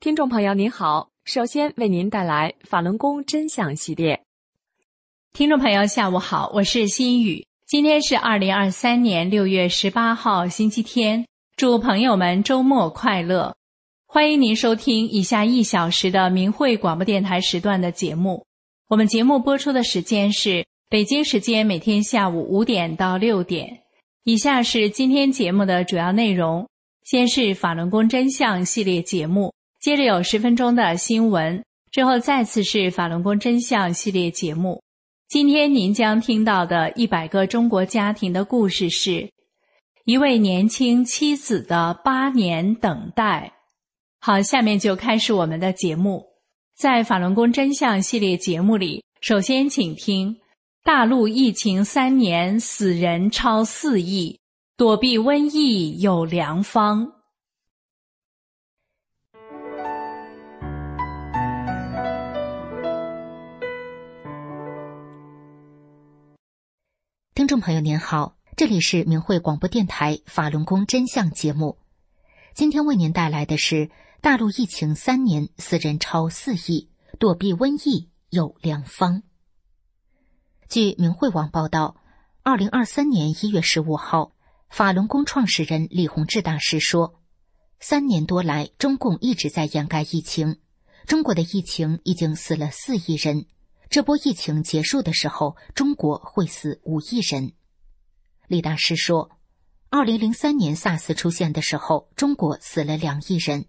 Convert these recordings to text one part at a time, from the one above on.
听众朋友您好，首先为您带来法轮功真相系列。听众朋友下午好，我是心雨，今天是二零二三年六月十八号星期天，祝朋友们周末快乐。欢迎您收听以下一小时的明慧广播电台时段的节目。我们节目播出的时间是北京时间每天下午五点到六点。以下是今天节目的主要内容，先是法轮功真相系列节目。接着有十分钟的新闻，之后再次是法轮功真相系列节目。今天您将听到的一百个中国家庭的故事是：一位年轻妻子的八年等待。好，下面就开始我们的节目。在法轮功真相系列节目里，首先请听：大陆疫情三年，死人超四亿，躲避瘟疫有良方。听众朋友您好，这里是明慧广播电台法轮功真相节目。今天为您带来的是大陆疫情三年死人超四亿，躲避瘟疫有良方。据明慧网报道，二零二三年一月十五号，法轮功创始人李洪志大师说：“三年多来，中共一直在掩盖疫情，中国的疫情已经死了四亿人。”这波疫情结束的时候，中国会死五亿人。李大师说，二零零三年 SARS 出现的时候，中国死了两亿人。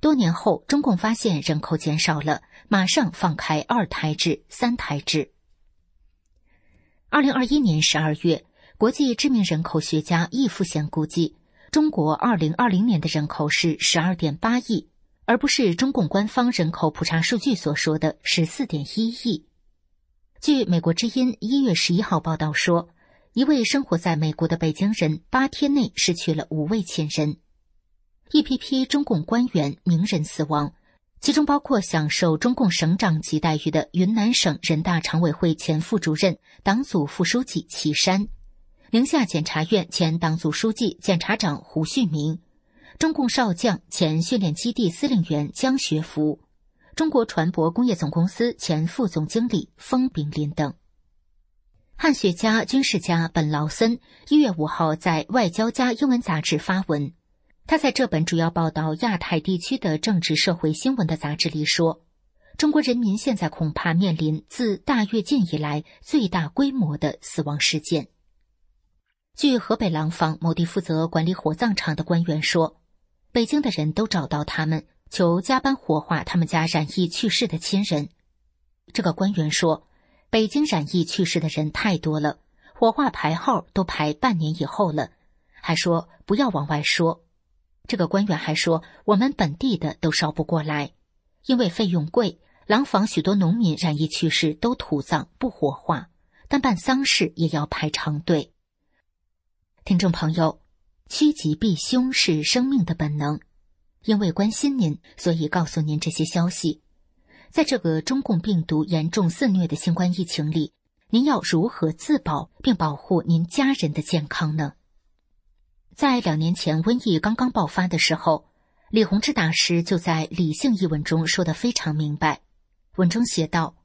多年后，中共发现人口减少了，马上放开二胎制、三胎制。二零二一年十二月，国际知名人口学家易富贤估计，中国二零二零年的人口是十二点八亿，而不是中共官方人口普查数据所说的十四点一亿。据美国之音一月十一号报道说，一位生活在美国的北京人八天内失去了五位亲人，一批批中共官员名人死亡，其中包括享受中共省长级待遇的云南省人大常委会前副主任、党组副书记齐山，宁夏检察院前党组书记、检察长胡旭明，中共少将、前训练基地司令员江学福。中国船舶工业总公司前副总经理封炳林等。汉学家、军事家本劳森一月五号在《外交家》英文杂志发文，他在这本主要报道亚太地区的政治社会新闻的杂志里说：“中国人民现在恐怕面临自大跃进以来最大规模的死亡事件。”据河北廊坊某地负责管理火葬场的官员说，北京的人都找到他们。求加班火化他们家染疫去世的亲人。这个官员说：“北京染疫去世的人太多了，火化排号都排半年以后了。”还说不要往外说。这个官员还说：“我们本地的都烧不过来，因为费用贵。廊坊许多农民染疫去世都土葬不火化，但办丧事也要排长队。”听众朋友，趋吉避凶是生命的本能。因为关心您，所以告诉您这些消息。在这个中共病毒严重肆虐的新冠疫情里，您要如何自保并保护您家人的健康呢？在两年前瘟疫刚刚爆发的时候，李洪志大师就在《理性》一文中说的非常明白。文中写道：“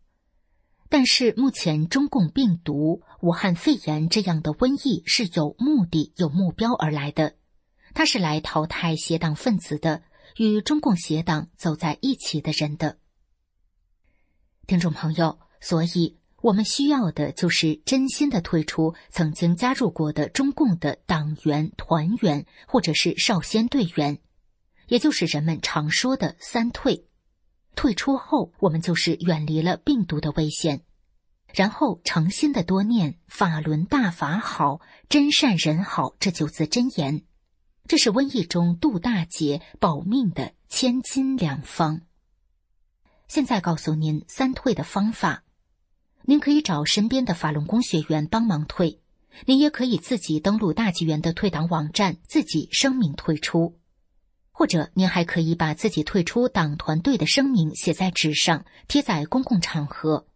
但是目前中共病毒、武汉肺炎这样的瘟疫是有目的、有目标而来的，它是来淘汰邪党分子的。”与中共邪党走在一起的人的，听众朋友，所以我们需要的就是真心的退出曾经加入过的中共的党员、团员，或者是少先队员，也就是人们常说的“三退”。退出后，我们就是远离了病毒的危险，然后诚心的多念“法轮大法好，真善人好”这九字真言，这是瘟疫中度大劫、保命的千金良方。现在告诉您三退的方法，您可以找身边的法轮功学员帮忙退，您也可以自己登录大纪元的退党网站，自己声明退出。或者，您还可以把自己退出党团队的声明写在纸上，贴在公共场合。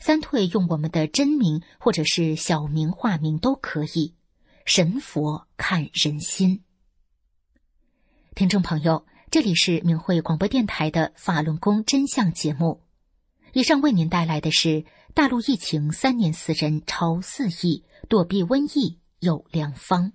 三退用我们的真名或者是小名、化名都可以。神佛看人心。听众朋友，这里是明慧广播电台的法轮功真相节目。以上为您带来的是大陆疫情三年死人超四亿，躲避瘟疫有良方。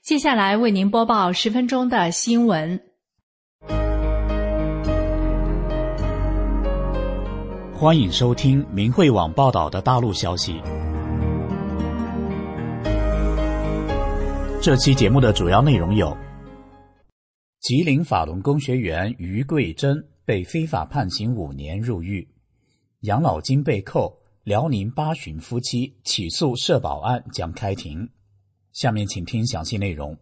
接下来为您播报十分钟的新闻。欢迎收听明慧网报道的大陆消息。这期节目的主要内容有：吉林法轮功学员于桂珍被非法判刑五年入狱；养老金被扣，辽宁八旬夫妻起诉社保案将开庭。下面请听详细内容。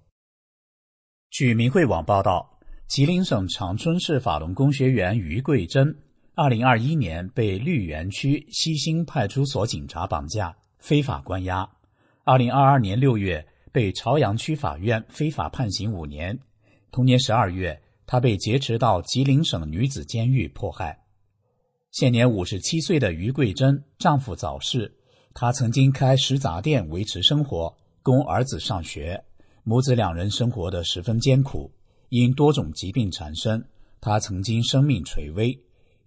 据明慧网报道，吉林省长春市法轮功学员于桂珍，二零二一年被绿园区西兴派出所警察绑架，非法关押。二零二二年六月，被朝阳区法院非法判刑五年。同年十二月，她被劫持到吉林省女子监狱迫害。现年五十七岁的于桂珍，丈夫早逝，她曾经开食杂店维持生活。供儿子上学，母子两人生活的十分艰苦。因多种疾病缠身，她曾经生命垂危。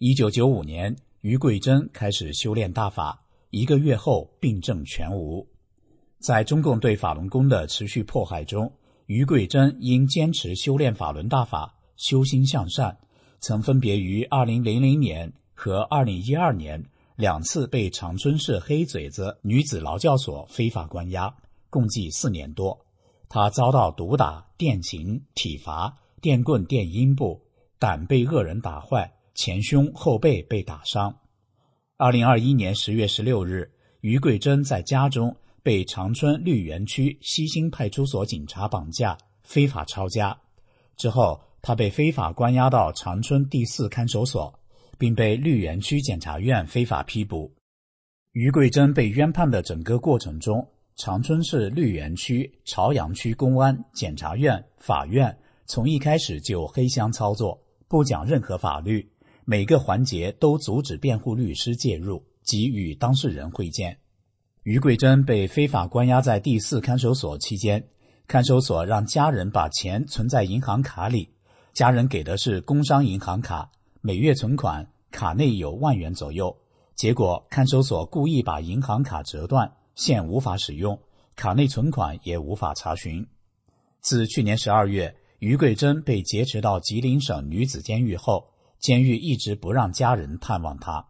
一九九五年，于桂珍开始修炼大法，一个月后病症全无。在中共对法轮功的持续迫害中，于桂珍因坚持修炼法轮大法、修心向善，曾分别于二零零零年和二零一二年两次被长春市黑嘴子女子劳教所非法关押。共计四年多，他遭到毒打、电刑、体罚、电棍电阴部，胆被恶人打坏，前胸后背被打伤。二零二一年十月十六日，于桂珍在家中被长春绿园区西兴派出所警察绑架，非法抄家。之后，他被非法关押到长春第四看守所，并被绿园区检察院非法批捕。于桂珍被冤判的整个过程中，长春市绿园区、朝阳区公安、检察院、法院从一开始就黑箱操作，不讲任何法律，每个环节都阻止辩护律师介入及与当事人会见。于桂珍被非法关押在第四看守所期间，看守所让家人把钱存在银行卡里，家人给的是工商银行卡，每月存款卡内有万元左右，结果看守所故意把银行卡折断。现无法使用，卡内存款也无法查询。自去年十二月，于桂珍被劫持到吉林省女子监狱后，监狱一直不让家人探望他。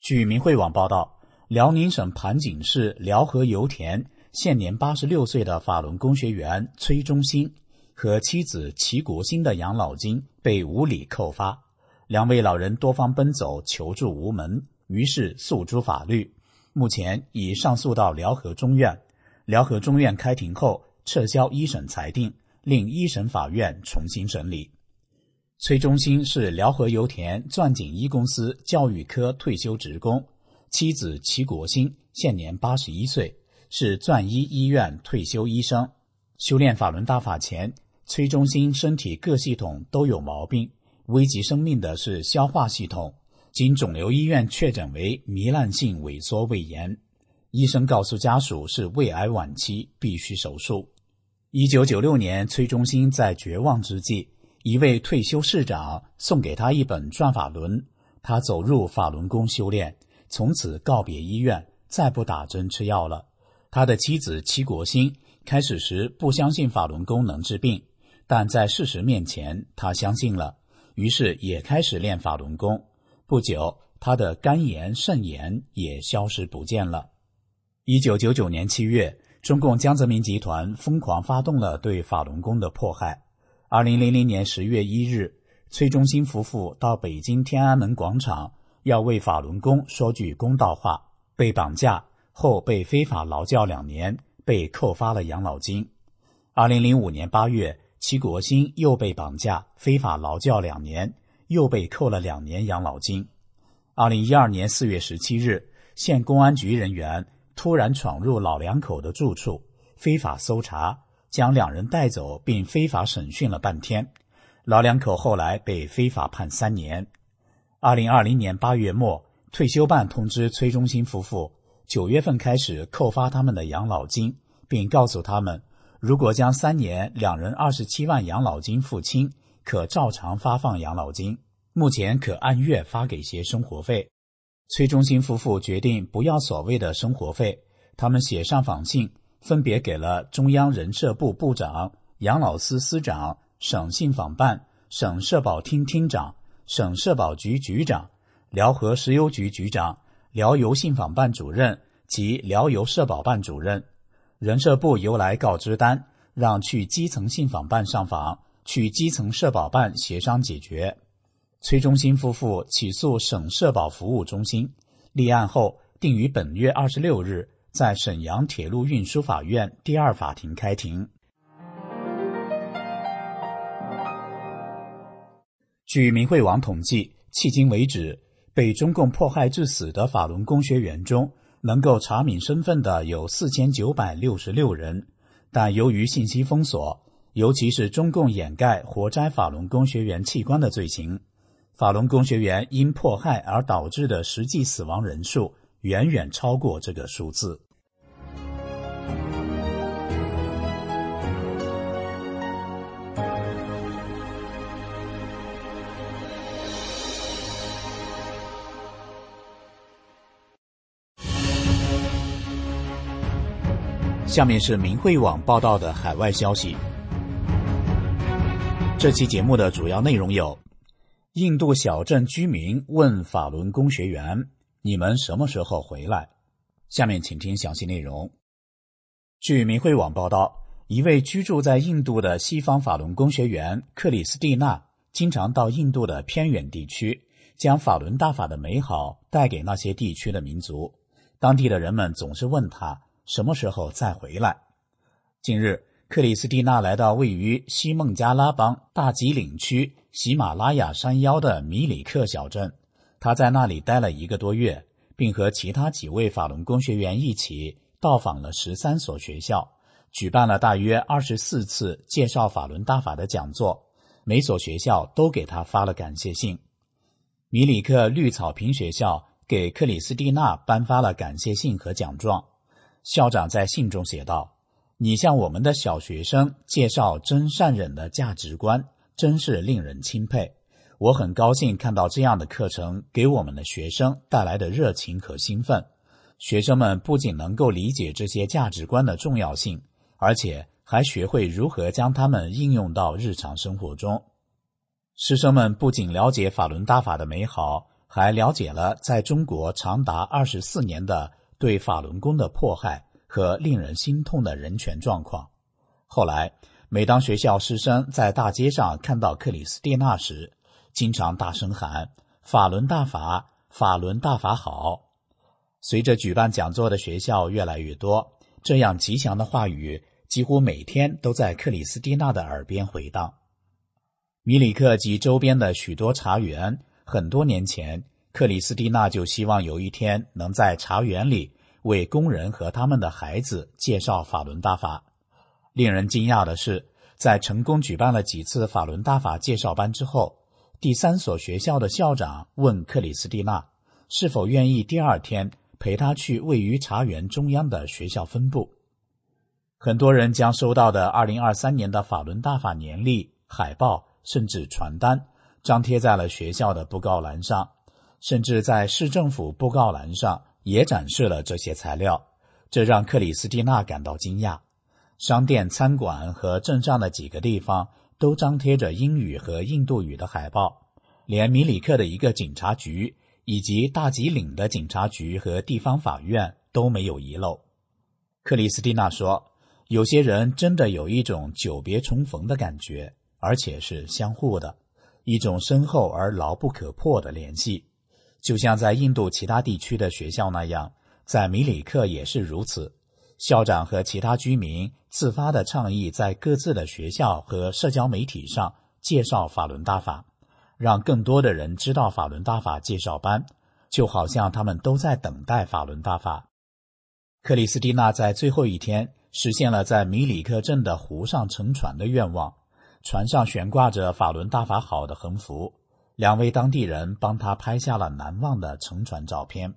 据明慧网报道，辽宁省盘锦市辽河油田现年八十六岁的法轮功学员崔忠兴和妻子齐国兴的养老金被无理扣发。两位老人多方奔走求助无门，于是诉诸法律。目前已上诉到辽河中院，辽河中院开庭后撤销一审裁定，令一审法院重新审理。崔忠兴是辽河油田钻井一公司教育科退休职工，妻子齐国兴现年八十一岁，是钻一医院退休医生。修炼法轮大法前，崔忠兴身体各系统都有毛病。危及生命的是消化系统，经肿瘤医院确诊为糜烂性萎缩胃炎，医生告诉家属是胃癌晚期，必须手术。一九九六年，崔忠兴在绝望之际，一位退休市长送给他一本《转法轮》，他走入法轮功修炼，从此告别医院，再不打针吃药了。他的妻子戚国兴开始时不相信法轮功能治病，但在事实面前，他相信了，于是也开始练法轮功。不久，他的肝炎、肾炎也消失不见了。一九九九年七月，中共江泽民集团疯狂发动了对法轮功的迫害。二零零零年十月一日，崔中兴夫妇到北京天安门广场，要为法轮功说句公道话，被绑架。后被非法劳教两年，被扣发了养老金。二零零五年八月，齐国兴又被绑架，非法劳教两年，又被扣了两年养老金。二零一二年四月十七日，县公安局人员突然闯入老两口的住处，非法搜查，将两人带走，并非法审讯了半天。老两口后来被非法判三年。二零二零年八月末，退休办通知崔中兴夫妇。九月份开始扣发他们的养老金，并告诉他们，如果将三年两人二十七万养老金付清，可照常发放养老金。目前可按月发给些生活费。崔中兴夫妇决定不要所谓的生活费，他们写上访信，分别给了中央人社部部长、养老司司长、省信访办、省社保厅厅长、省社保局局长、辽河石油局局长。辽邮信访办主任及辽邮社保办主任，人社部邮来告知单，让去基层信访办上访，去基层社保办协商解决。崔忠兴夫妇起诉省社保服务中心，立案后定于本月二十六日在沈阳铁路运输法院第二法庭开庭。据明慧网统计，迄今为止。被中共迫害致死的法轮功学员中，能够查明身份的有四千九百六十六人，但由于信息封锁，尤其是中共掩盖活摘法轮功学员器官的罪行，法轮功学员因迫害而导致的实际死亡人数远远超过这个数字。下面是明慧网报道的海外消息。这期节目的主要内容有：印度小镇居民问法轮功学员：“你们什么时候回来？”下面请听详细内容。据明慧网报道，一位居住在印度的西方法轮功学员克里斯蒂娜，经常到印度的偏远地区，将法轮大法的美好带给那些地区的民族。当地的人们总是问他。什么时候再回来？近日，克里斯蒂娜来到位于西孟加拉邦大吉岭区喜马拉雅山腰的米里克小镇。他在那里待了一个多月，并和其他几位法轮功学员一起到访了十三所学校，举办了大约二十四次介绍法轮大法的讲座。每所学校都给他发了感谢信。米里克绿草坪学校给克里斯蒂娜颁发了感谢信和奖状。校长在信中写道：“你向我们的小学生介绍真善忍的价值观，真是令人钦佩。我很高兴看到这样的课程给我们的学生带来的热情和兴奋。学生们不仅能够理解这些价值观的重要性，而且还学会如何将它们应用到日常生活中。师生们不仅了解法轮大法的美好，还了解了在中国长达二十四年的。”对法轮功的迫害和令人心痛的人权状况。后来，每当学校师生在大街上看到克里斯蒂娜时，经常大声喊“法轮大法，法轮大法好”。随着举办讲座的学校越来越多，这样吉祥的话语几乎每天都在克里斯蒂娜的耳边回荡。米里克及周边的许多茶园，很多年前。克里斯蒂娜就希望有一天能在茶园里为工人和他们的孩子介绍法轮大法。令人惊讶的是，在成功举办了几次法轮大法介绍班之后，第三所学校的校长问克里斯蒂娜是否愿意第二天陪他去位于茶园中央的学校分部。很多人将收到的2023年的法轮大法年历、海报甚至传单张贴在了学校的布告栏上。甚至在市政府布告栏上也展示了这些材料，这让克里斯蒂娜感到惊讶。商店、餐馆和镇上的几个地方都张贴着英语和印度语的海报，连米里克的一个警察局以及大吉岭的警察局和地方法院都没有遗漏。克里斯蒂娜说：“有些人真的有一种久别重逢的感觉，而且是相互的，一种深厚而牢不可破的联系，就像在印度其他地区的学校那样，在米里克也是如此。”校长和其他居民自发的倡议，在各自的学校和社交媒体上介绍法轮大法，让更多的人知道法轮大法介绍班，就好像他们都在等待法轮大法。克里斯蒂娜在最后一天实现了在米里克镇的湖上乘船的愿望，船上悬挂着“法轮大法好”的横幅，两位当地人帮他拍下了难忘的乘船照片。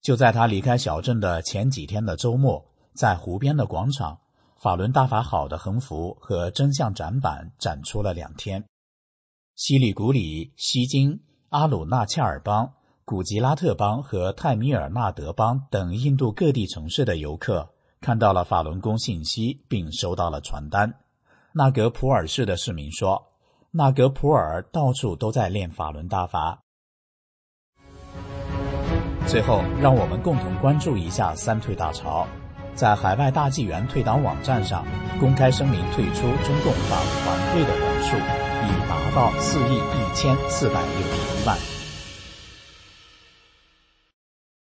就在他离开小镇的前几天的周末，在湖边的广场，法轮大法好的横幅和真相展板展出了两天。西里古里、西金、阿鲁纳恰尔邦、古吉拉特邦和泰米尔纳德邦等印度各地城市的游客看到了法轮功信息，并收到了传单。纳格普尔市的市民说：“纳格普尔到处都在练法轮大法。”最后，让我们共同关注一下三退大潮。在海外大纪元退党网站上公开声明退出中共党团队的人数已达到四亿一千四百六十一万。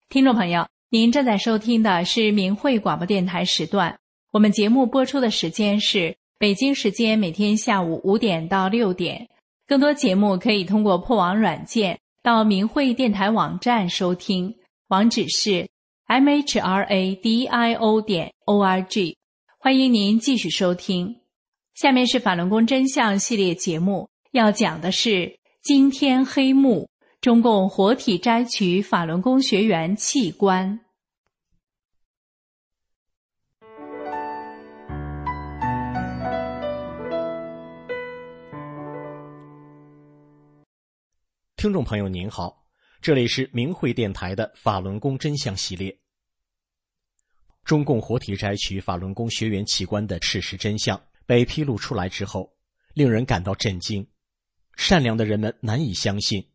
听众朋友，您正在收听的是明慧广播电台时段。我们节目播出的时间是北京时间每天下午五点到六点。更多节目可以通过破网软件。到明慧电台网站收听，网址是 m h r a d i o 点 o r g。欢迎您继续收听。下面是法轮功真相系列节目，要讲的是惊天黑幕：中共活体摘取法轮功学员器官。听众朋友您好，这里是明慧电台的法轮功真相系列。中共活体摘取法轮功学员器官的事实真相被披露出来之后，令人感到震惊。善良的人们难以相信，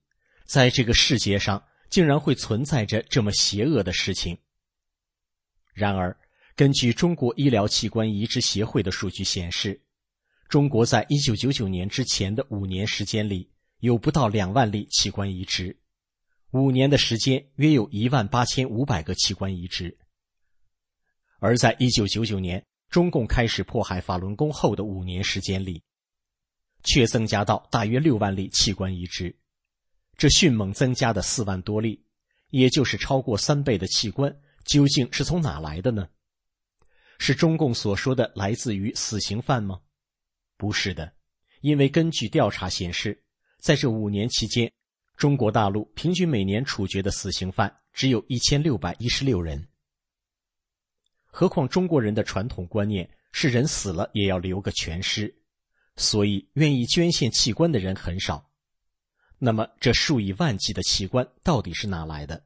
在这个世界上竟然会存在着这么邪恶的事情。然而，根据中国医疗器官移植协会的数据显示，中国在一九九九年之前的五年时间里。有不到两万例器官移植，五年的时间约有一万八千五百个器官移植。而在一九九九年中共开始迫害法轮功后的五年时间里，却增加到大约六万例器官移植，这迅猛增加的四万多例，也就是超过三倍的器官，究竟是从哪来的呢？是中共所说的来自于死刑犯吗？不是的，因为根据调查显示。在这五年期间，中国大陆平均每年处决的死刑犯只有一千六百一十六人。何况中国人的传统观念是人死了也要留个全尸，所以愿意捐献器官的人很少。那么，这数以万计的器官到底是哪来的？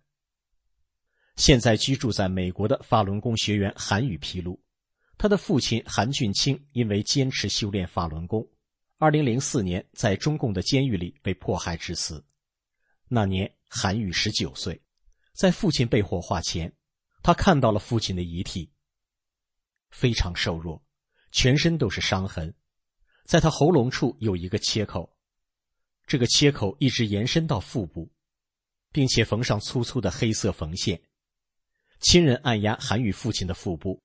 现在居住在美国的法轮功学员韩宇披露，他的父亲韩俊清因为坚持修炼法轮功。二零零四年，在中共的监狱里被迫害致死。那年，韩宇十九岁，在父亲被火化前，他看到了父亲的遗体，非常瘦弱，全身都是伤痕，在他喉咙处有一个切口，这个切口一直延伸到腹部，并且缝上粗粗的黑色缝线。亲人按压韩宇父亲的腹部，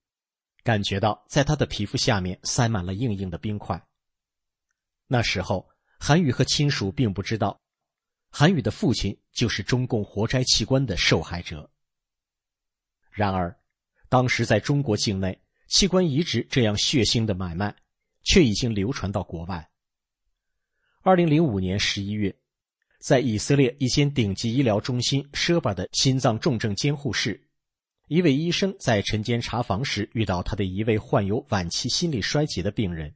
感觉到在他的皮肤下面塞满了硬硬的冰块。那时候，韩宇和亲属并不知道，韩宇的父亲就是中共活摘器官的受害者。然而，当时在中国境内，器官移植这样血腥的买卖，却已经流传到国外。二零零五年十一月，在以色列一间顶级医疗中心舍巴的心脏重症监护室，一位医生在晨间查房时遇到他的一位患有晚期心力衰竭的病人。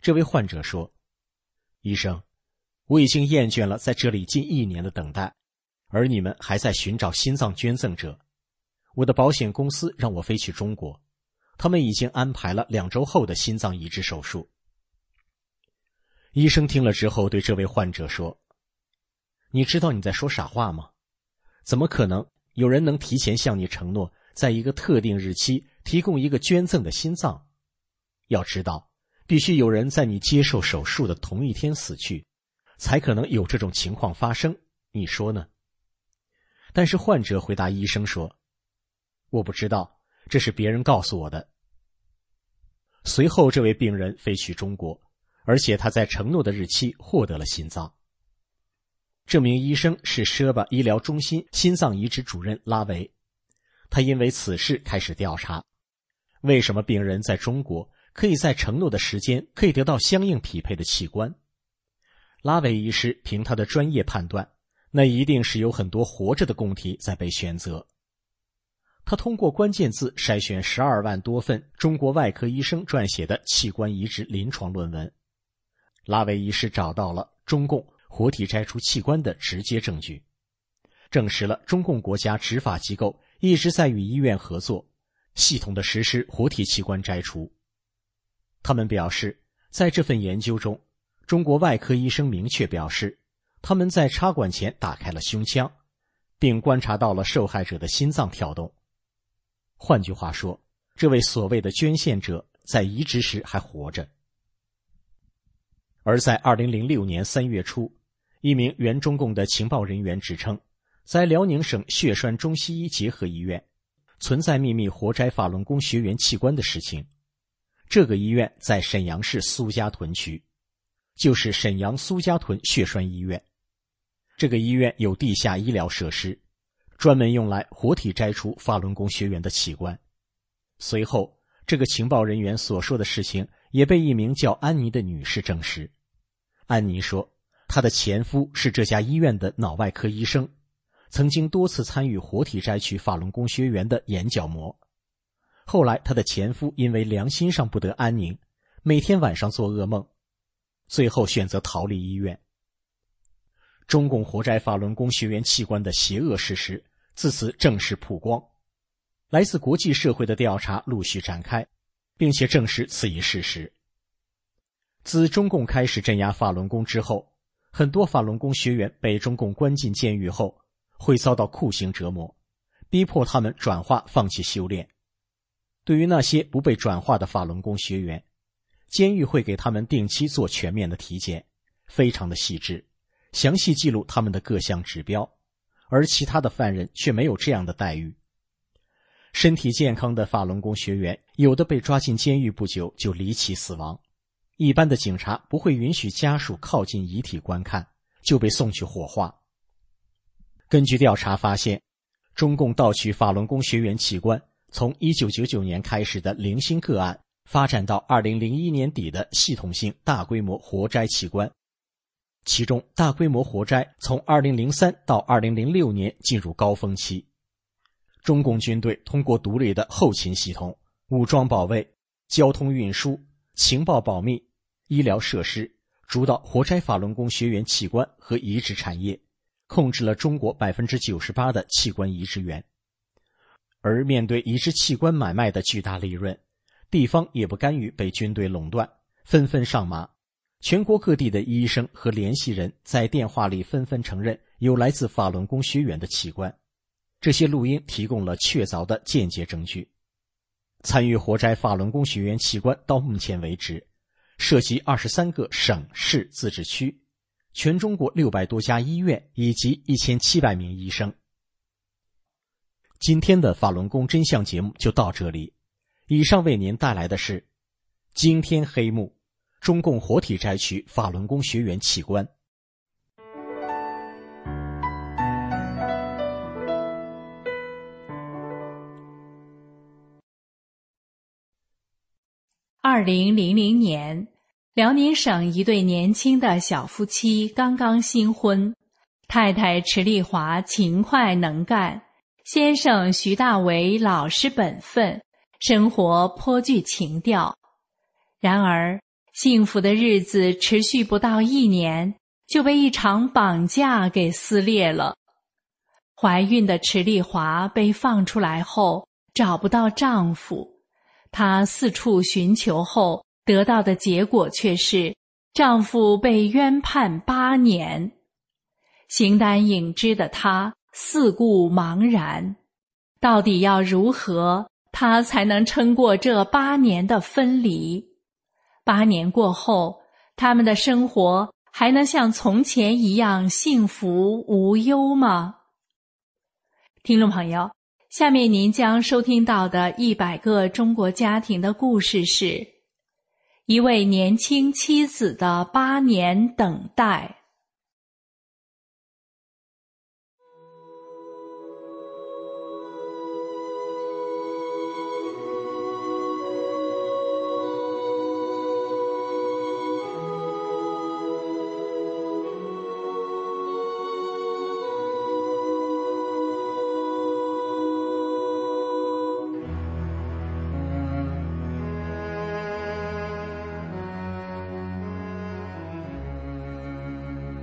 这位患者说：“医生，我已经厌倦了在这里近一年的等待，而你们还在寻找心脏捐赠者。我的保险公司让我飞去中国，他们已经安排了两周后的心脏移植手术。”医生听了之后，对这位患者说：“你知道你在说傻话吗？怎么可能有人能提前向你承诺，在一个特定日期提供一个捐赠的心脏？要知道，必须有人在你接受手术的同一天死去，才可能有这种情况发生。你说呢？”但是患者回答医生说：“我不知道，这是别人告诉我的。”随后，这位病人飞去中国。而且他在承诺的日期获得了心脏。这名医生是舍巴医疗中心心脏移植主任拉维，他因为此事开始调查：为什么病人在中国可以在承诺的时间可以得到相应匹配的器官？拉维医师凭他的专业判断，那一定是有很多活着的供体在被选择。他通过关键字筛选十二万多份中国外科医生撰写的器官移植临床论文。拉维医师找到了中共活体摘除器官的直接证据，证实了中共国家执法机构一直在与医院合作，系统的实施活体器官摘除。他们表示，在这份研究中，中国外科医生明确表示，他们在插管前打开了胸腔，并观察到了受害者的心脏跳动。换句话说，这位所谓的捐献者在移植时还活着。而在二零零六年三月初，一名原中共的情报人员指称，在辽宁省血栓中西医结合医院存在秘密活摘法轮功学员器官的事情。这个医院在沈阳市苏家屯区，就是沈阳苏家屯血栓医院。这个医院有地下医疗设施，专门用来活体摘除法轮功学员的器官。随后，这个情报人员所说的事情。也被一名叫安妮的女士证实。安妮说，她的前夫是这家医院的脑外科医生，曾经多次参与活体摘取法轮功学员的眼角膜。后来，她的前夫因为良心上不得安宁，每天晚上做噩梦，最后选择逃离医院。中共活摘法轮功学员器官的邪恶事实自此正式曝光，来自国际社会的调查陆续展开。并且证实此一事实。自中共开始镇压法轮功之后，很多法轮功学员被中共关进监狱后，会遭到酷刑折磨，逼迫他们转化、放弃修炼。对于那些不被转化的法轮功学员，监狱会给他们定期做全面的体检，非常的细致，详细记录他们的各项指标，而其他的犯人却没有这样的待遇。身体健康的法轮功学员，有的被抓进监狱不久就离奇死亡。一般的警察不会允许家属靠近遗体观看，就被送去火化。根据调查发现，中共盗取法轮功学员器官，从1999年开始的零星个案，发展到2001年底的系统性大规模活摘器官。其中，大规模活摘从2003到2006年进入高峰期。中共军队通过独立的后勤系统、武装保卫、交通运输、情报保密、医疗设施，主导活摘法轮功学员器官和移植产业，控制了中国百分之九十八的器官移植源。而面对移植器官买卖的巨大利润，地方也不甘于被军队垄断，纷纷上马。全国各地的医生和联系人在电话里纷纷承认有来自法轮功学员的器官。这些录音提供了确凿的间接证据。参与活摘法轮功学员器官到目前为止，涉及二十三个省市自治区，全中国六百多家医院以及一千七百名医生。今天的法轮功真相节目就到这里。以上为您带来的是惊天黑幕：中共活体摘取法轮功学员器官。二零零零年，辽宁省一对年轻的小夫妻刚刚新婚，太太池丽华勤快能干，先生徐大为老实本分，生活颇具情调。然而，幸福的日子持续不到一年，就被一场绑架给撕裂了。怀孕的池丽华被放出来后，找不到丈夫，她四处寻求后，得到的结果却是丈夫被冤判八年。形单影只的她四顾茫然，到底要如何，他才能撑过这八年的分离？八年过后，他们的生活还能像从前一样幸福无忧吗？听众朋友，下面您将收听到的一百个中国家庭的故事是：一位年轻妻子的八年等待。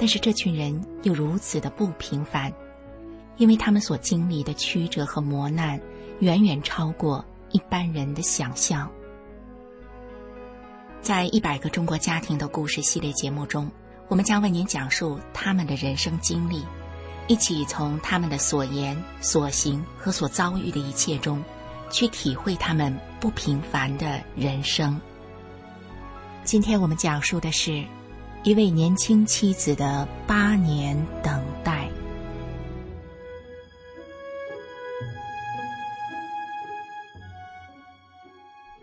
但是这群人又如此的不平凡，因为他们所经历的曲折和磨难，远远超过一般人的想象。在一百个中国家庭的故事系列节目中，我们将为您讲述他们的人生经历，一起从他们的所言、所行和所遭遇的一切中，去体会他们不平凡的人生。今天我们讲述的是。一位年轻妻子的八年等待。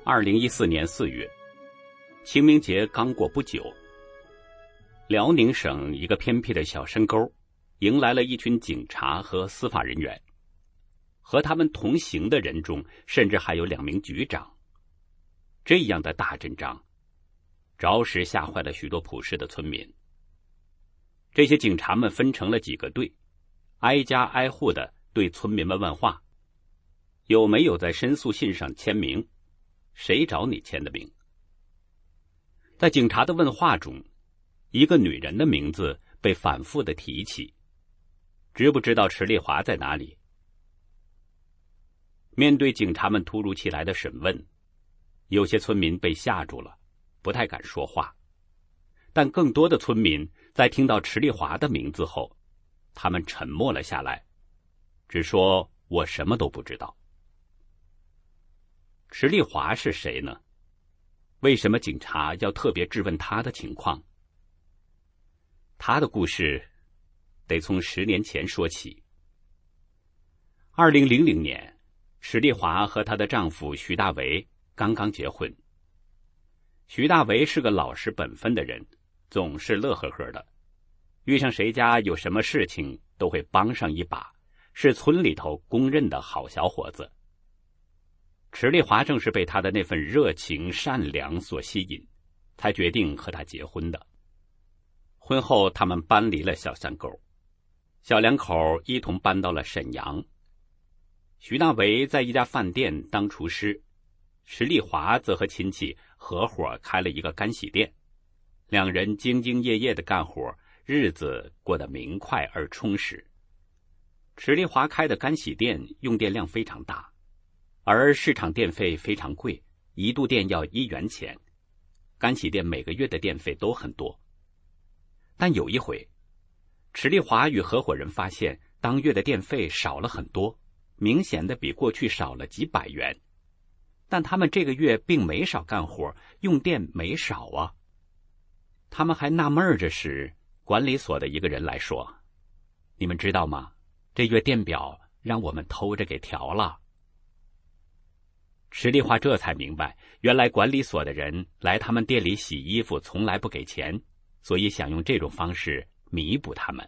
二零一四年四月，清明节刚过不久，辽宁省一个偏僻的小山沟，迎来了一群警察和司法人员。和他们同行的人中，甚至还有两名局长。这样的大阵仗。着实吓坏了许多普氏的村民。这些警察们分成了几个队，挨家挨户的对村民们问话：“有没有在申诉信上签名？谁找你签的名？”在警察的问话中，一个女人的名字被反复的提起。知不知道池丽华在哪里？面对警察们突如其来的审问，有些村民被吓住了。不太敢说话，但更多的村民在听到池丽华的名字后，他们沉默了下来，只说：“我什么都不知道。”池丽华是谁呢？为什么警察要特别质问他的情况？他的故事得从十年前说起。二零零零年，池丽华和她的丈夫徐大为刚刚结婚。徐大为是个老实本分的人，总是乐呵呵的，遇上谁家有什么事情都会帮上一把，是村里头公认的好小伙子。池丽华正是被他的那份热情善良所吸引，才决定和他结婚的。婚后，他们搬离了小山沟，小两口一同搬到了沈阳。徐大为在一家饭店当厨师，池丽华则和亲戚。合伙开了一个干洗店，两人兢兢业业的干活，日子过得明快而充实。池丽华开的干洗店用电量非常大，而市场电费非常贵，一度电要一元钱。干洗店每个月的电费都很多。但有一回，池丽华与合伙人发现，当月的电费少了很多，明显的比过去少了几百元。但他们这个月并没少干活，用电没少啊。他们还纳闷着时，管理所的一个人来说：“你们知道吗？这月电表让我们偷着给调了。”池丽华这才明白，原来管理所的人来他们店里洗衣服从来不给钱，所以想用这种方式弥补他们。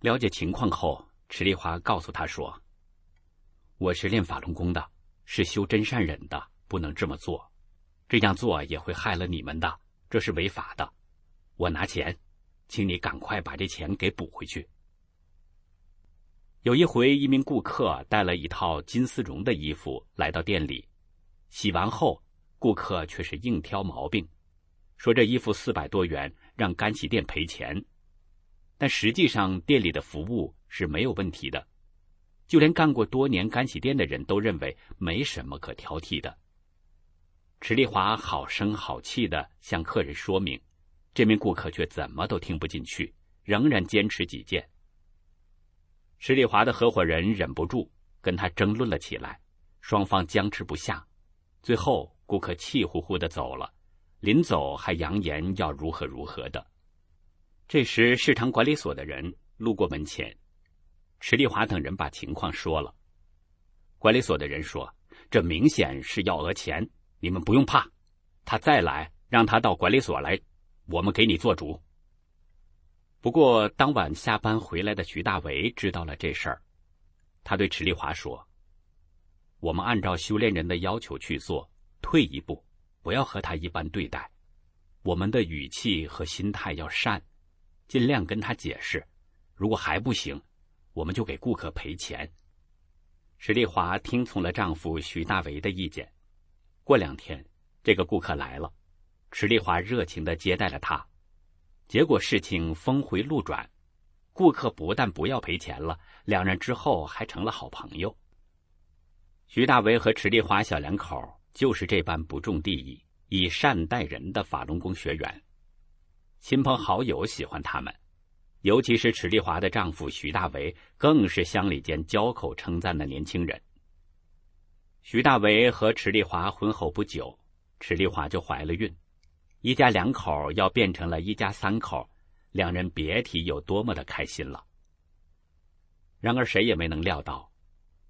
了解情况后，池丽华告诉他说：“我是练法轮功的，是修真善忍的，不能这么做。这样做也会害了你们的，这是违法的。我拿钱，请你赶快把这钱给补回去。”有一回，一名顾客带了一套金丝绒的衣服来到店里，洗完后，顾客却是硬挑毛病，说这衣服四百多元，让干洗店赔钱。但实际上，店里的服务是没有问题的，就连干过多年干洗店的人都认为没什么可挑剔的。池丽华好声好气的向客人说明，这名顾客却怎么都听不进去，仍然坚持己见。池丽华的合伙人忍不住跟他争论了起来，双方僵持不下，最后顾客气呼呼的走了，临走还扬言要如何如何的。这时市场管理所的人路过门前，池丽华等人把情况说了。管理所的人说：“这明显是要讹钱，你们不用怕，他再来让他到管理所来，我们给你做主。”不过，当晚下班回来的徐大为知道了这事儿，他对池丽华说：“我们按照修炼人的要求去做，退一步，不要和他一般对待。我们的语气和心态要善，尽量跟他解释。如果还不行，我们就给顾客赔钱。”池丽华听从了丈夫徐大为的意见。过两天，这个顾客来了，池丽华热情的接待了他。结果事情峰回路转，顾客不但不要赔钱了，两人之后还成了好朋友。徐大为和池丽华小两口就是这般不重利益、以善待人的法轮功学员，亲朋好友喜欢他们，尤其是池丽华的丈夫徐大为，更是乡里间交口称赞的年轻人。徐大为和池丽华婚后不久，池丽华就怀了孕。一家两口要变成了一家三口，两人别提有多么的开心了。然而谁也没能料到，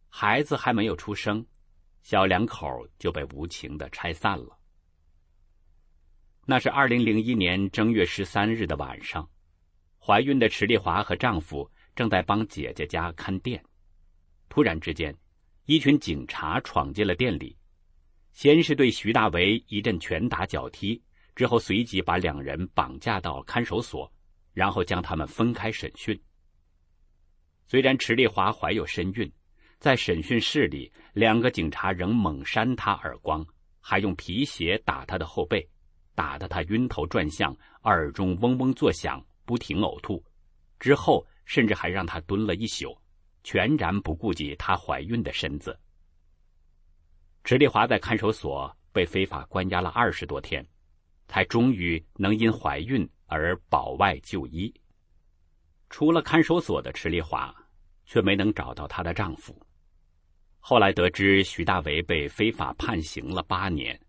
孩子还没有出生，小两口就被无情的拆散了。那是二零零一年正月十三日的晚上，怀孕的池丽华和丈夫正在帮姐姐家看店，突然之间，一群警察闯进了店里，先是对徐大为一阵拳打脚踢。之后，随即把两人绑架到看守所，然后将他们分开审讯。虽然池丽华怀有身孕，在审讯室里，两个警察仍猛扇她耳光，还用皮鞋打她的后背，打得她晕头转向，耳中嗡嗡作响，不停呕吐。之后，甚至还让她蹲了一宿，全然不顾及她怀孕的身子。池丽华在看守所被非法关押了二十多天。才终于能因怀孕而保外就医。出了看守所的池丽华，却没能找到她的丈夫。后来得知徐大为被非法判刑了八年，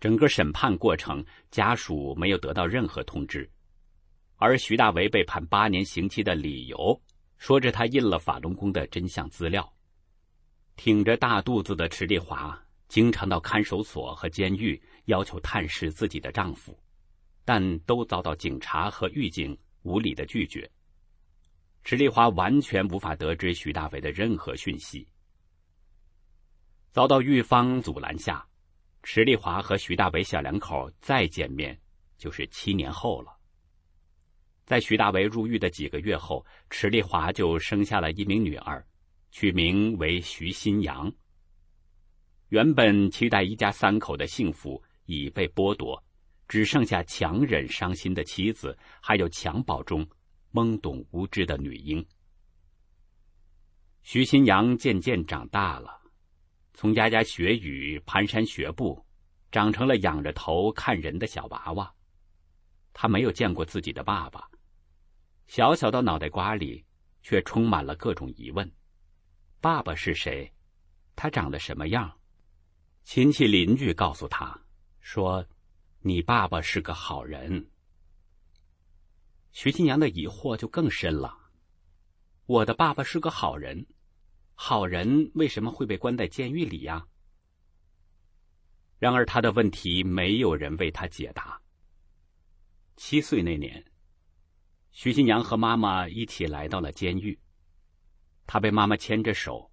整个审判过程家属没有得到任何通知，而徐大为被判八年刑期的理由，说着他印了法轮功的真相资料。挺着大肚子的池丽华。经常到看守所和监狱要求探视自己的丈夫，但都遭到警察和狱警无理的拒绝。池丽华完全无法得知徐大为的任何讯息。遭到狱方阻拦下，池丽华和徐大为小两口再见面就是七年后了。在徐大为入狱的几个月后，池丽华就生下了一名女儿，取名为徐新阳。原本期待一家三口的幸福已被剥夺，只剩下强忍伤心的妻子，还有襁褓中懵懂无知的女婴。徐新阳渐渐长大了，从牙牙学语、蹒跚学步，长成了仰着头看人的小娃娃。他没有见过自己的爸爸，小小的脑袋瓜里却充满了各种疑问：爸爸是谁？他长得什么样？亲戚邻居告诉他，说：“你爸爸是个好人。”徐新阳的疑惑就更深了：“我的爸爸是个好人，好人为什么会被关在监狱里呀？”然而他的问题没有人为他解答。七岁那年，徐新阳和妈妈一起来到了监狱，他被妈妈牵着手，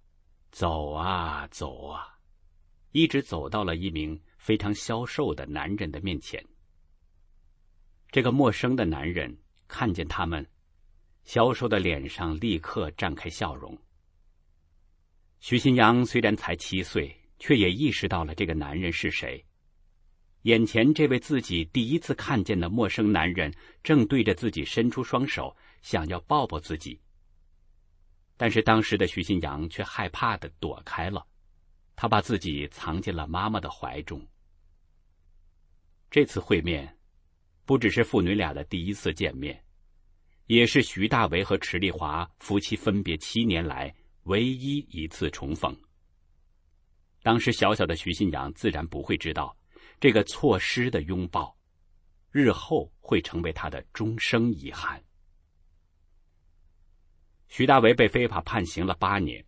走啊走啊，一直走到了一名非常消瘦的男人的面前。这个陌生的男人看见他们，消瘦的脸上立刻绽开笑容。徐新阳虽然才七岁，却也意识到了这个男人是谁。眼前这位自己第一次看见的陌生男人，正对着自己伸出双手，想要抱抱自己。但是当时的徐新阳却害怕的躲开了，他把自己藏进了妈妈的怀中。这次会面，不只是父女俩的第一次见面，也是徐大为和池丽华夫妻分别七年来唯一一次重逢。当时小小的徐新阳自然不会知道。这个错失的拥抱，日后会成为他的终生遗憾。徐大为被非法判刑了八年，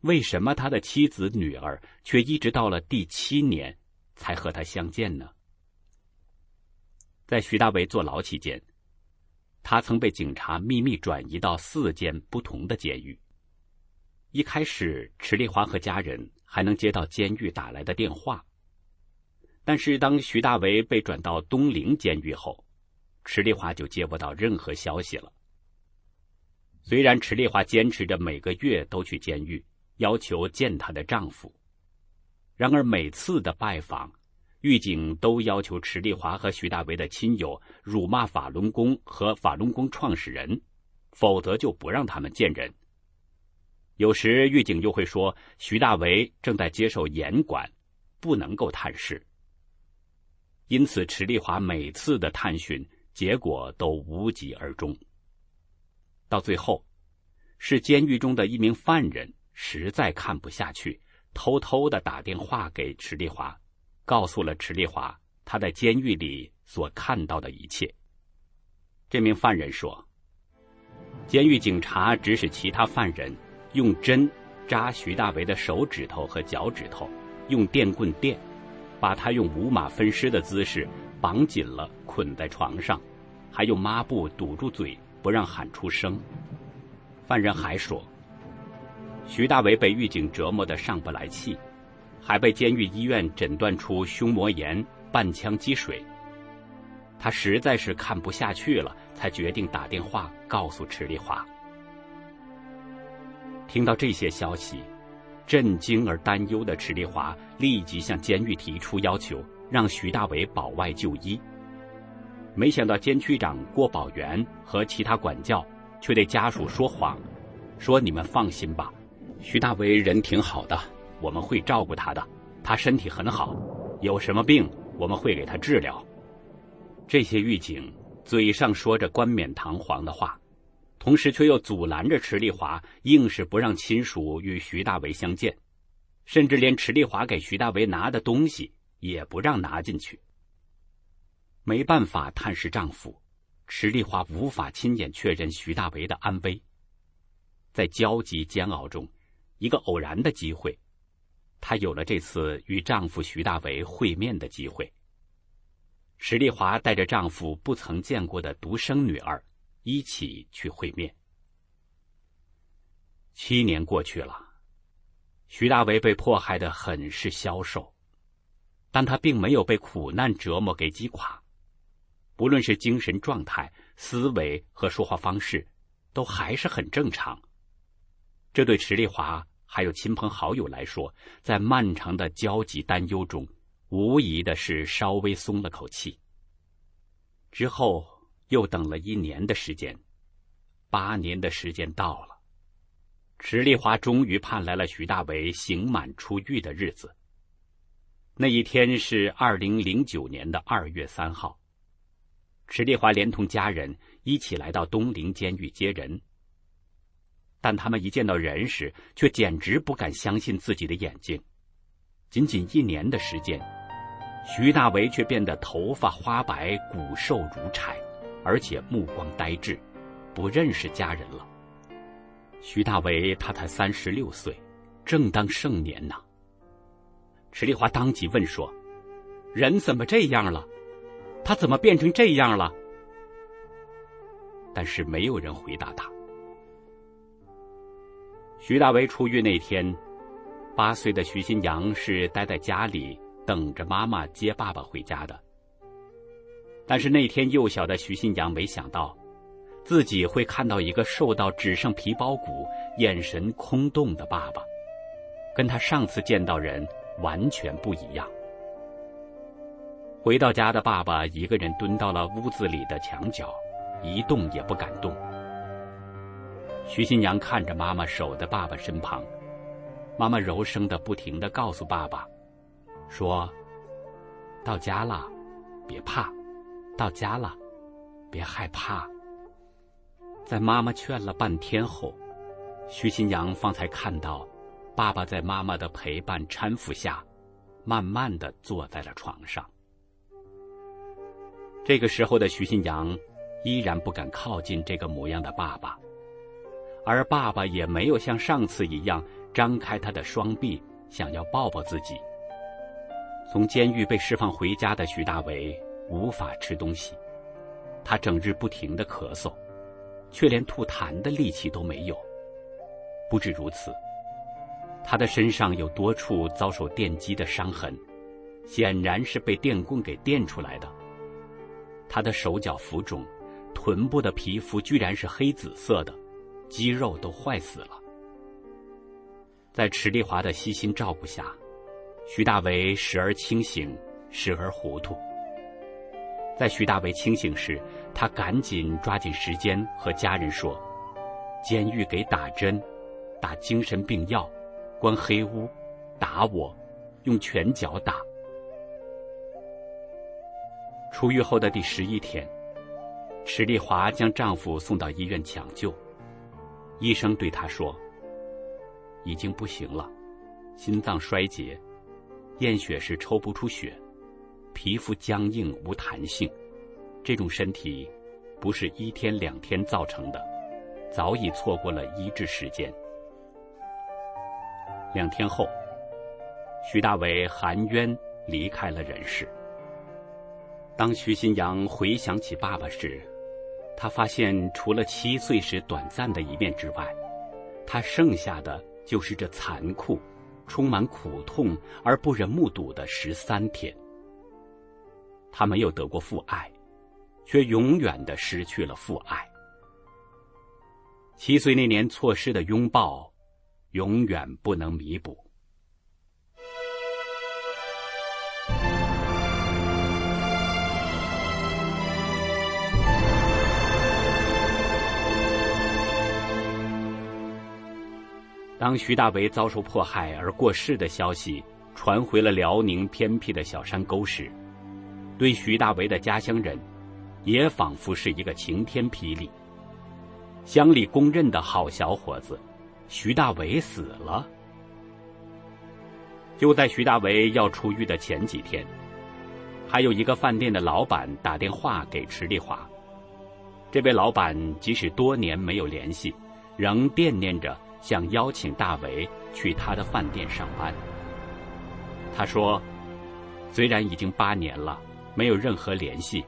为什么他的妻子、女儿却一直到了第七年才和他相见呢？在徐大为坐牢期间，他曾被警察秘密转移到四间不同的监狱。一开始，池丽华和家人还能接到监狱打来的电话。但是，当徐大为被转到东陵监狱后，池丽华就接不到任何消息了。虽然池丽华坚持着每个月都去监狱，要求见她的丈夫，然而每次的拜访，狱警都要求池丽华和徐大为的亲友辱骂法轮功和法轮功创始人，否则就不让他们见人。有时，狱警又会说徐大为正在接受严管，不能够探视。因此，池丽华每次的探寻结果都无疾而终。到最后，是监狱中的一名犯人实在看不下去，偷偷的打电话给池丽华，告诉了池丽华他在监狱里所看到的一切。这名犯人说：“监狱警察指使其他犯人用针扎徐大为的手指头和脚趾头，用电棍电。”把他用五马分尸的姿势绑紧了，捆在床上，还用抹布堵住嘴，不让喊出声。犯人还说，徐大为被狱警折磨得上不来气，还被监狱医院诊断出胸膜炎、半腔积水。他实在是看不下去了，才决定打电话告诉池丽华。听到这些消息。震惊而担忧的池丽华立即向监狱提出要求，让徐大伟保外就医。没想到监区长郭宝元和其他管教却对家属说谎，说：“你们放心吧，徐大为人挺好的，我们会照顾他的，他身体很好，有什么病我们会给他治疗。”这些狱警嘴上说着冠冕堂皇的话。同时，却又阻拦着池丽华，硬是不让亲属与徐大为相见，甚至连池丽华给徐大为拿的东西也不让拿进去。没办法探视丈夫，池丽华无法亲眼确认徐大为的安危。在焦急煎熬中，一个偶然的机会，她有了这次与丈夫徐大为会面的机会。池丽华带着丈夫不曾见过的独生女儿。一起去会面。七年过去了，徐大为被迫害的很是消瘦，但他并没有被苦难折磨给击垮，不论是精神状态、思维和说话方式，都还是很正常。这对池丽华还有亲朋好友来说，在漫长的焦急担忧中，无疑的是稍微松了口气。之后。又等了一年的时间，八年的时间到了，池丽华终于盼来了徐大为刑满出狱的日子。那一天是二零零九年的二月三号，池丽华连同家人一起来到东陵监狱接人。但他们一见到人时，却简直不敢相信自己的眼睛。仅仅一年的时间，徐大为却变得头发花白、骨瘦如柴。而且目光呆滞，不认识家人了。徐大为他才三十六岁，正当盛年呢。池丽华当即问说：“人怎么这样了？他怎么变成这样了？”但是没有人回答他。徐大为出狱那天，八岁的徐新阳是待在家里等着妈妈接爸爸回家的。但是那天幼小的徐新阳没想到，自己会看到一个瘦到只剩皮包骨、眼神空洞的爸爸，跟他上次见到人完全不一样。回到家的爸爸一个人蹲到了屋子里的墙角，一动也不敢动。徐新娘看着妈妈守在爸爸身旁，妈妈柔声的不停的告诉爸爸，说：“到家了，别怕，到家了，别害怕。”在妈妈劝了半天后，徐新阳方才看到，爸爸在妈妈的陪伴搀扶下，慢慢的坐在了床上。这个时候的徐新阳，依然不敢靠近这个模样的爸爸，而爸爸也没有像上次一样张开他的双臂，想要抱抱自己。从监狱被释放回家的徐大为无法吃东西，他整日不停的咳嗽，却连吐痰的力气都没有。不止如此，他的身上有多处遭受电击的伤痕，显然是被电棍给电出来的。他的手脚浮肿，臀部的皮肤居然是黑紫色的，肌肉都坏死了。在池丽华的悉心照顾下，徐大为时而清醒，时而糊涂。在徐大为清醒时，他赶紧抓紧时间和家人说：“监狱给打针，打精神病药，关黑屋，打我，用拳脚打。”出狱后的第十一天，池丽华将丈夫送到医院抢救。医生对她说：“已经不行了，心脏衰竭，验血时抽不出血，皮肤僵硬无弹性，这种身体不是一天两天造成的，早已错过了医治时间。”两天后，徐大为含冤离开了人世。当徐新阳回想起爸爸时，他发现除了七岁时短暂的一面之外，他剩下的就是这残酷、充满苦痛而不忍目睹的十三天。他没有得过父爱，却永远的失去了父爱。七岁那年错失的拥抱，永远不能弥补。当徐大为遭受迫害而过世的消息传回了辽宁偏僻的小山沟时，对徐大为的家乡人，也仿佛是一个晴天霹雳。乡里公认的好小伙子，徐大为死了。就在徐大为要出狱的前几天，还有一个饭店的老板打电话给池丽华。这位老板即使多年没有联系，仍惦念着。想邀请大为去他的饭店上班。他说：“虽然已经八年了，没有任何联系，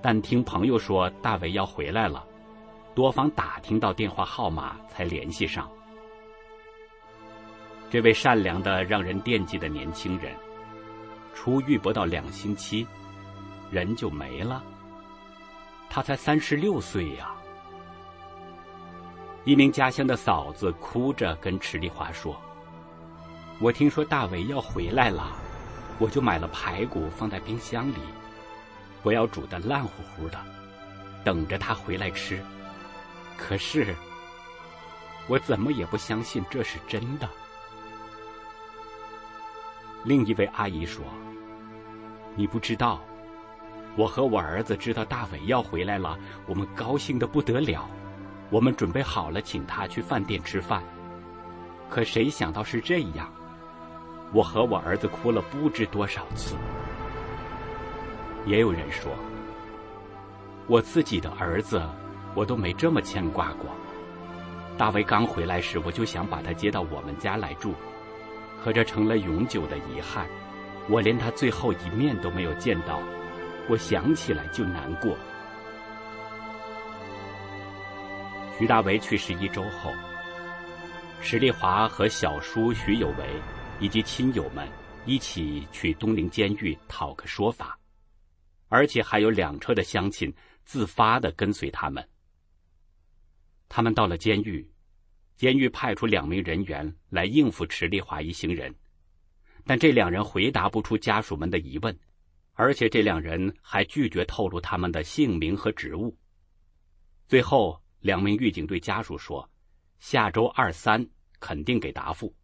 但听朋友说大伟要回来了，多方打听到电话号码才联系上。”这位善良的、让人惦记的年轻人，出狱不到两星期，人就没了。他才三十六岁呀。一名家乡的嫂子哭着跟池丽华说：“我听说大伟要回来了，我就买了排骨放在冰箱里，我要煮的烂乎乎的，等着他回来吃。可是，我怎么也不相信这是真的。”另一位阿姨说：“你不知道，我和我儿子知道大伟要回来了，我们高兴的不得了。”我们准备好了，请他去饭店吃饭。可谁想到是这样？我和我儿子哭了不知多少次。也有人说，我自己的儿子，我都没这么牵挂过。大卫刚回来时，我就想把他接到我们家来住，可这成了永久的遗憾。我连他最后一面都没有见到，我想起来就难过。徐大为去世一周后，史丽华和小叔徐有为以及亲友们一起去东陵监狱讨个说法，而且还有两车的乡亲自发的跟随他们。他们到了监狱，监狱派出两名人员来应付池丽华一行人，但这两人回答不出家属们的疑问，而且这两人还拒绝透露他们的姓名和职务。最后，两名狱警对家属说：“下周二三肯定给答复。”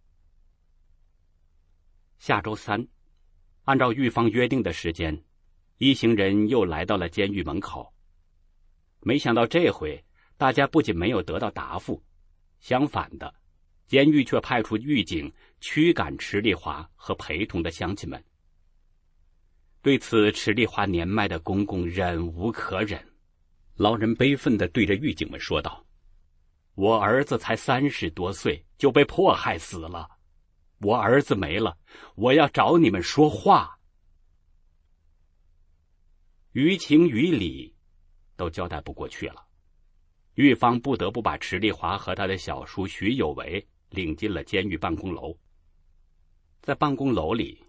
下周三，按照狱方约定的时间，一行人又来到了监狱门口。没想到这回。大家不仅没有得到答复，相反的，监狱却派出狱警驱赶池丽华和陪同的乡亲们。对此，池丽华年迈的公公忍无可忍，老人悲愤的对着狱警们说道：“我儿子才三十多岁就被迫害死了，我儿子没了，我要找你们说话。”于情于理，都交代不过去了。狱方不得不把池丽华和他的小叔徐有为领进了监狱办公楼。在办公楼里，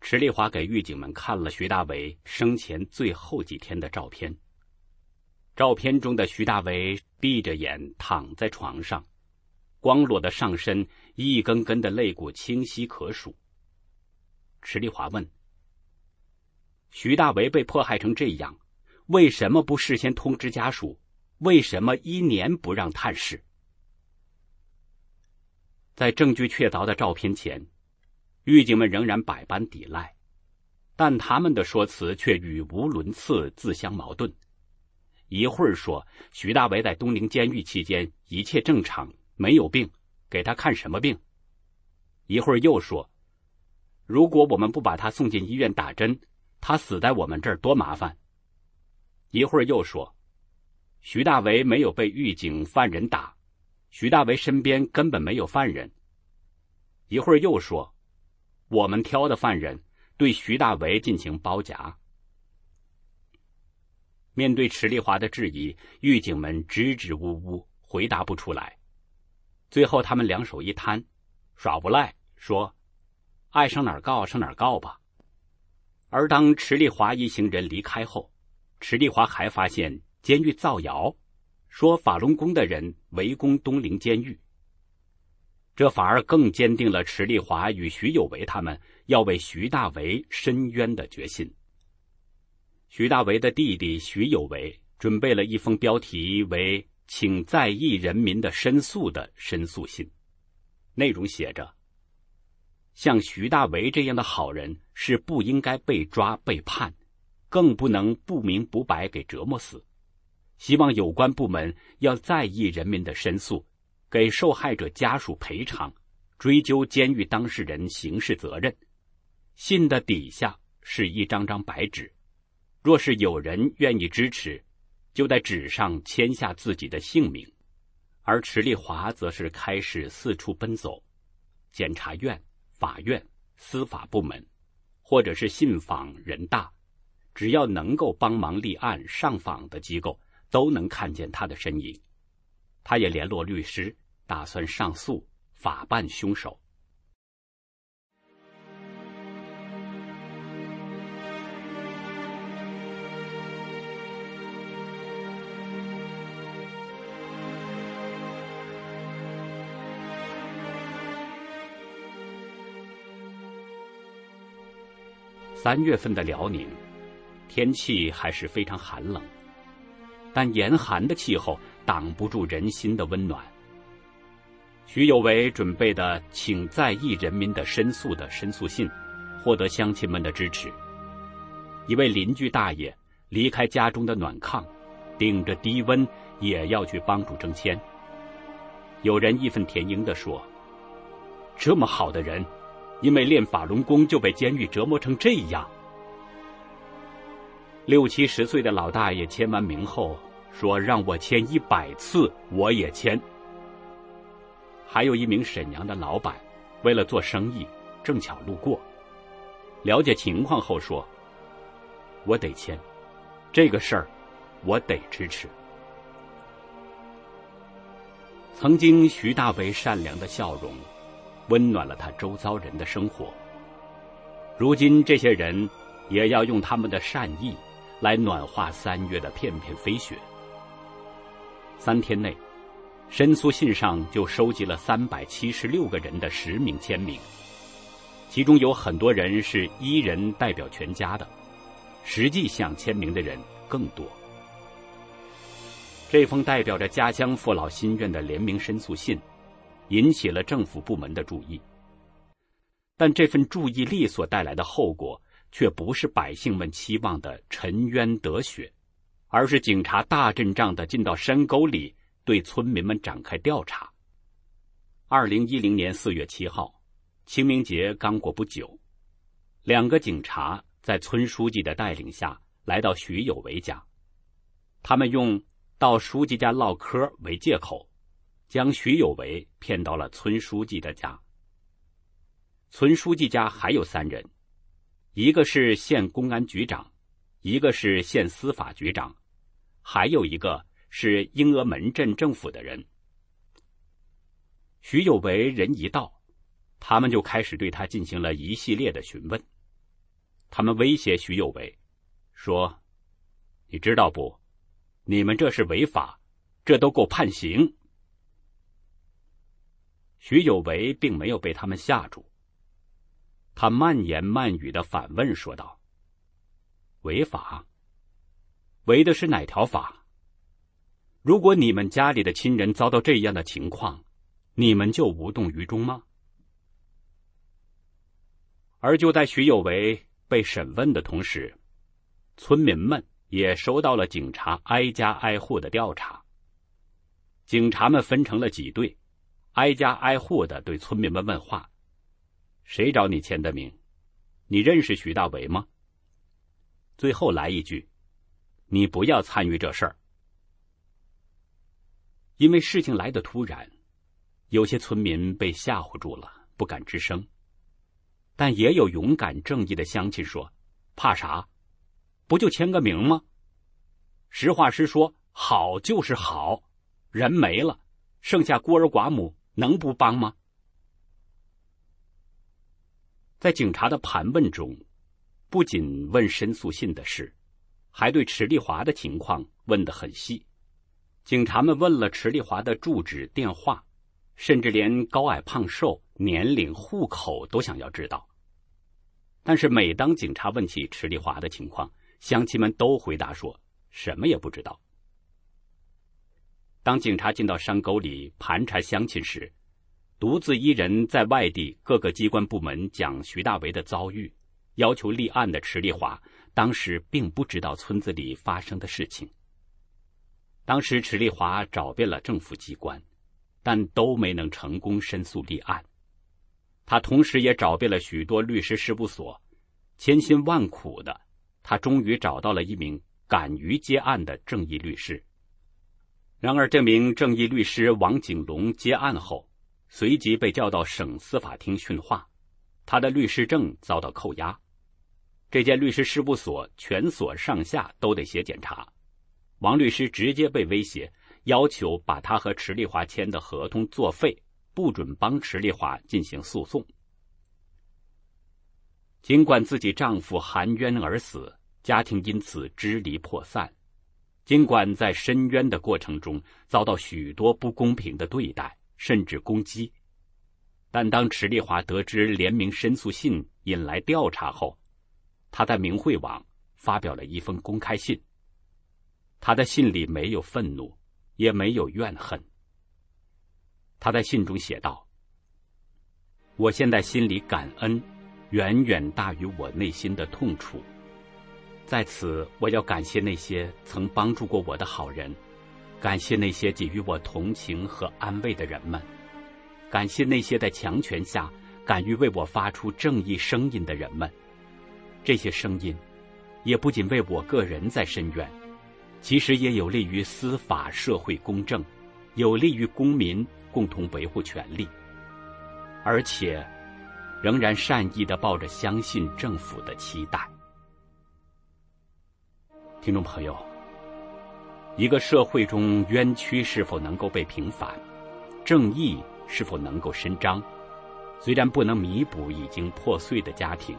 池丽华给狱警们看了徐大为生前最后几天的照片。照片中的徐大为闭着眼躺在床上，光裸的上身，一根根的肋骨清晰可数。池丽华问：“徐大为被迫害成这样，为什么不事先通知家属？”为什么一年不让探视？在证据确凿的照片前，狱警们仍然百般抵赖，但他们的说辞却语无伦次，自相矛盾。一会儿说徐大为在东陵监狱期间一切正常，没有病，给他看什么病？一会儿又说，如果我们不把他送进医院打针，他死在我们这儿多麻烦。一会儿又说。徐大为没有被狱警犯人打，徐大为身边根本没有犯人。一会儿又说，我们挑的犯人对徐大为进行包夹。面对池丽华的质疑，狱警们支支吾吾，回答不出来。最后，他们两手一摊，耍无赖，说：“爱上哪儿告上哪儿告吧。”而当池丽华一行人离开后，池丽华还发现。监狱造谣，说法轮功的人围攻东陵监狱，这反而更坚定了池丽华与徐有为他们要为徐大为伸冤的决心。徐大为的弟弟徐有为准备了一封标题为“请在意人民的申诉”的申诉信，内容写着：“像徐大为这样的好人是不应该被抓被判，更不能不明不白给折磨死。”希望有关部门要在意人民的申诉，给受害者家属赔偿，追究监狱当事人刑事责任。信的底下是一张张白纸，若是有人愿意支持，就在纸上签下自己的姓名。而池丽华则是开始四处奔走，检察院、法院、司法部门，或者是信访人大，只要能够帮忙立案上访的机构。都能看见他的身影，他也联络律师，打算上诉，法办凶手。三月份的辽宁，天气还是非常寒冷。但严寒的气候挡不住人心的温暖。徐有为准备的“请在意人民的申诉”的申诉信，获得乡亲们的支持。一位邻居大爷离开家中的暖炕，顶着低温也要去帮助征迁。有人义愤填膺地说：“这么好的人，因为练法轮功就被监狱折磨成这样。”六七十岁的老大爷签完名后说：“让我签一百次，我也签。”还有一名沈阳的老板，为了做生意，正巧路过，了解情况后说：“我得签，这个事儿，我得支持。”曾经徐大为善良的笑容，温暖了他周遭人的生活。如今这些人也要用他们的善意来暖化三月的片片飞雪。三天内，申诉信上就收集了三百七十六个人的实名签名，其中有很多人是一人代表全家的，实际想签名的人更多。这封代表着家乡父老心愿的联名申诉信，引起了政府部门的注意。但这份注意力所带来的后果，却不是百姓们期望的沉冤得雪，而是警察大阵仗的进到山沟里，对村民们展开调查。二零一零年四月七号，清明节刚过不久，两个警察在村书记的带领下来到徐有为家，他们用。到书记家唠嗑为借口，将徐有为骗到了村书记的家。村书记家还有三人，一个是县公安局长，一个是县司法局长，还有一个是英峨门镇政府的人。徐有为人一到，他们就开始对他进行了一系列的询问。他们威胁徐有为，说：“你知道不？”你们这是违法，这都够判刑。徐有为并没有被他们吓住，他慢言慢语的反问说道：“违法？违的是哪条法？如果你们家里的亲人遭到这样的情况，你们就无动于衷吗？”而就在徐有为被审问的同时，村民们。也收到了警察挨家挨户的调查。警察们分成了几队，挨家挨户的对村民们问话：“谁找你签的名？你认识徐大伟吗？”最后来一句：“你不要参与这事儿。”因为事情来的突然，有些村民被吓唬住了，不敢吱声。但也有勇敢正义的乡亲说：“怕啥？”不就签个名吗？实话实说，好就是好，人没了，剩下孤儿寡母，能不帮吗？在警察的盘问中，不仅问申诉信的事，还对池丽华的情况问得很细。警察们问了池丽华的住址、电话，甚至连高矮胖瘦、年龄、户口都想要知道。但是，每当警察问起池丽华的情况，乡亲们都回答说：“什么也不知道。”当警察进到山沟里盘查乡亲时，独自一人在外地各个机关部门讲徐大为的遭遇，要求立案的池丽华，当时并不知道村子里发生的事情。当时池丽华找遍了政府机关，但都没能成功申诉立案。他同时也找遍了许多律师事务所，千辛万苦的。他终于找到了一名敢于接案的正义律师。然而，这名正义律师王景龙接案后，随即被叫到省司法厅训话，他的律师证遭到扣押。这间律师事务所全所上下都得写检查。王律师直接被威胁，要求把他和池丽华签的合同作废，不准帮池丽华进行诉讼。尽管自己丈夫含冤而死，家庭因此支离破散；尽管在申冤的过程中遭到许多不公平的对待，甚至攻击，但当池丽华得知联名申诉信引来调查后，他在明慧网发表了一封公开信。他的信里没有愤怒，也没有怨恨。他在信中写道：“我现在心里感恩。”远远大于我内心的痛楚。在此，我要感谢那些曾帮助过我的好人，感谢那些给予我同情和安慰的人们，感谢那些在强权下敢于为我发出正义声音的人们。这些声音，也不仅为我个人在申冤，其实也有利于司法社会公正，有利于公民共同维护权利，而且。仍然善意的抱着相信政府的期待。听众朋友，一个社会中冤屈是否能够被平反，正义是否能够伸张，虽然不能弥补已经破碎的家庭，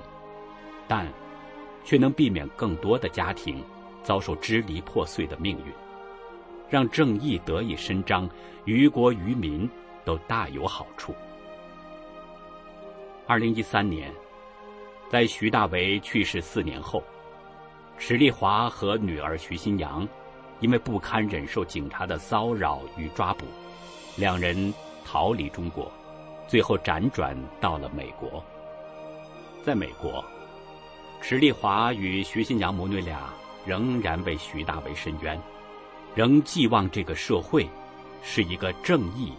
但却能避免更多的家庭遭受支离破碎的命运。让正义得以伸张，于国于民都大有好处。二零一三年，在徐大为去世四年后，池丽华和女儿徐新阳，因为不堪忍受警察的骚扰与抓捕，两人逃离中国，最后辗转到了美国。在美国，池丽华与徐新阳母女俩仍然为徐大为伸冤。仍寄望这个社会是一个正义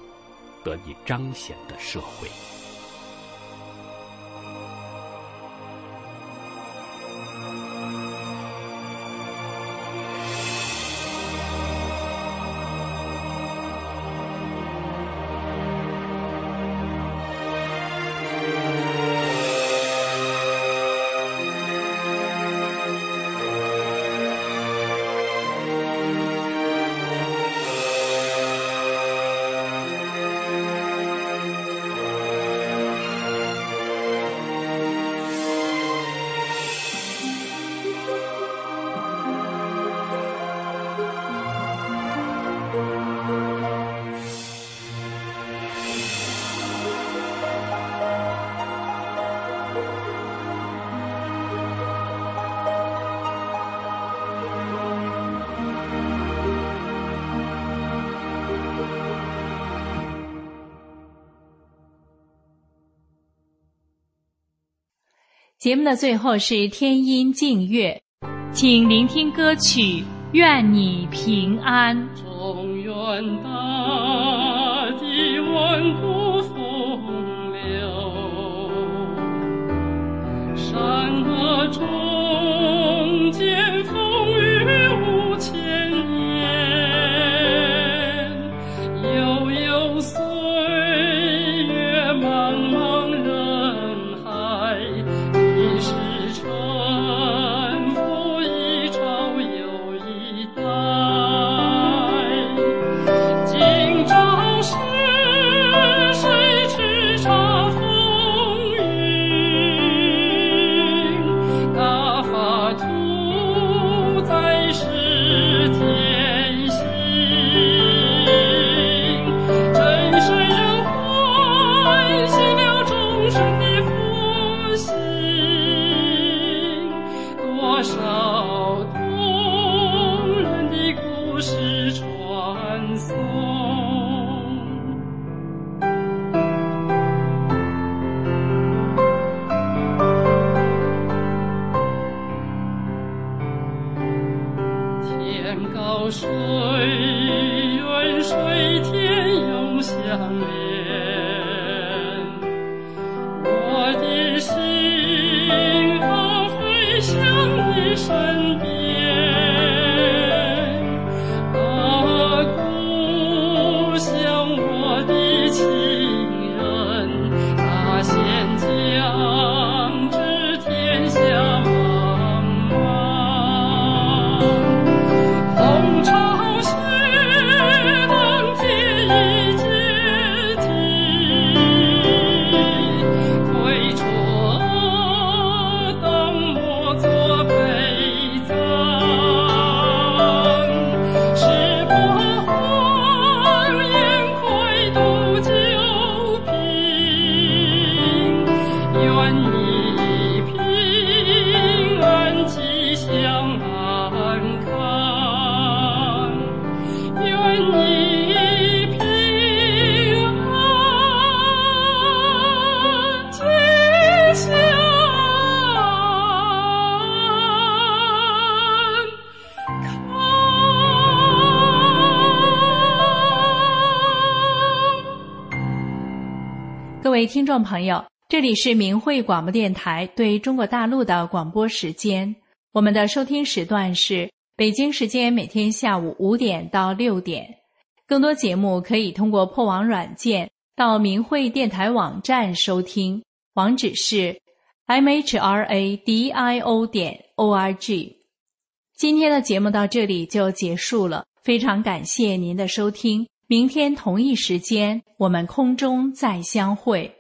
得以彰显的社会。节目的最后是天音静月，请聆听歌曲《愿你平安》。远，水天永相连。我的心儿，飞向你身边。各位听众朋友，这里是明慧广播电台对中国大陆的广播时间。我们的收听时段是北京时间每天下午五点到六点。更多节目可以通过破网软件到明慧电台网站收听，网址是 mhradio 点 org。今天的节目到这里就结束了，非常感谢您的收听，明天同一时间，我们空中再相会。